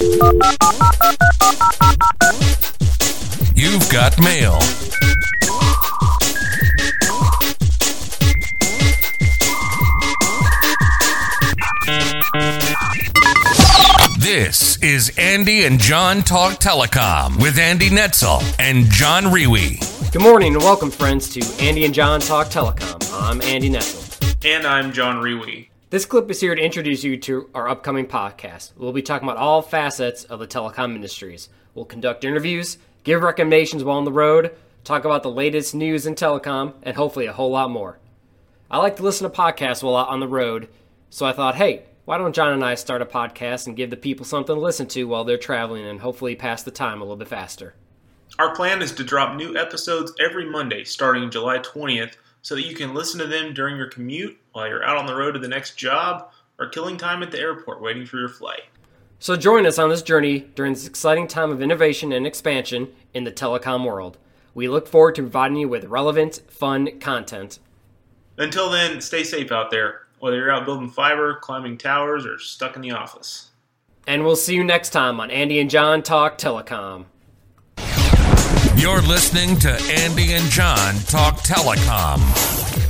You've got mail. This is Andy and John Talk Telecom with Andy Netzel and John Rewe. Good morning and welcome, friends, to Andy and John Talk Telecom. I'm Andy Netzel. And I'm John Rewe. This clip is here to introduce you to our upcoming podcast. We'll be talking about all facets of the telecom industries. We'll conduct interviews, give recommendations while on the road, talk about the latest news in telecom, and hopefully a whole lot more. I like to listen to podcasts while out on the road, so I thought, hey, why don't John and I start a podcast and give the people something to listen to while they're traveling and hopefully pass the time a little bit faster? Our plan is to drop new episodes every Monday starting July 20th so that you can listen to them during your commute while you're out on the road to the next job or killing time at the airport waiting for your flight. So join us on this journey during this exciting time of innovation and expansion in the telecom world. We look forward to providing you with relevant, fun content. Until then, stay safe out there whether you're out building fiber, climbing towers, or stuck in the office. And we'll see you next time on Andy and John Talk Telecom. You're listening to Andy and John Talk Telecom.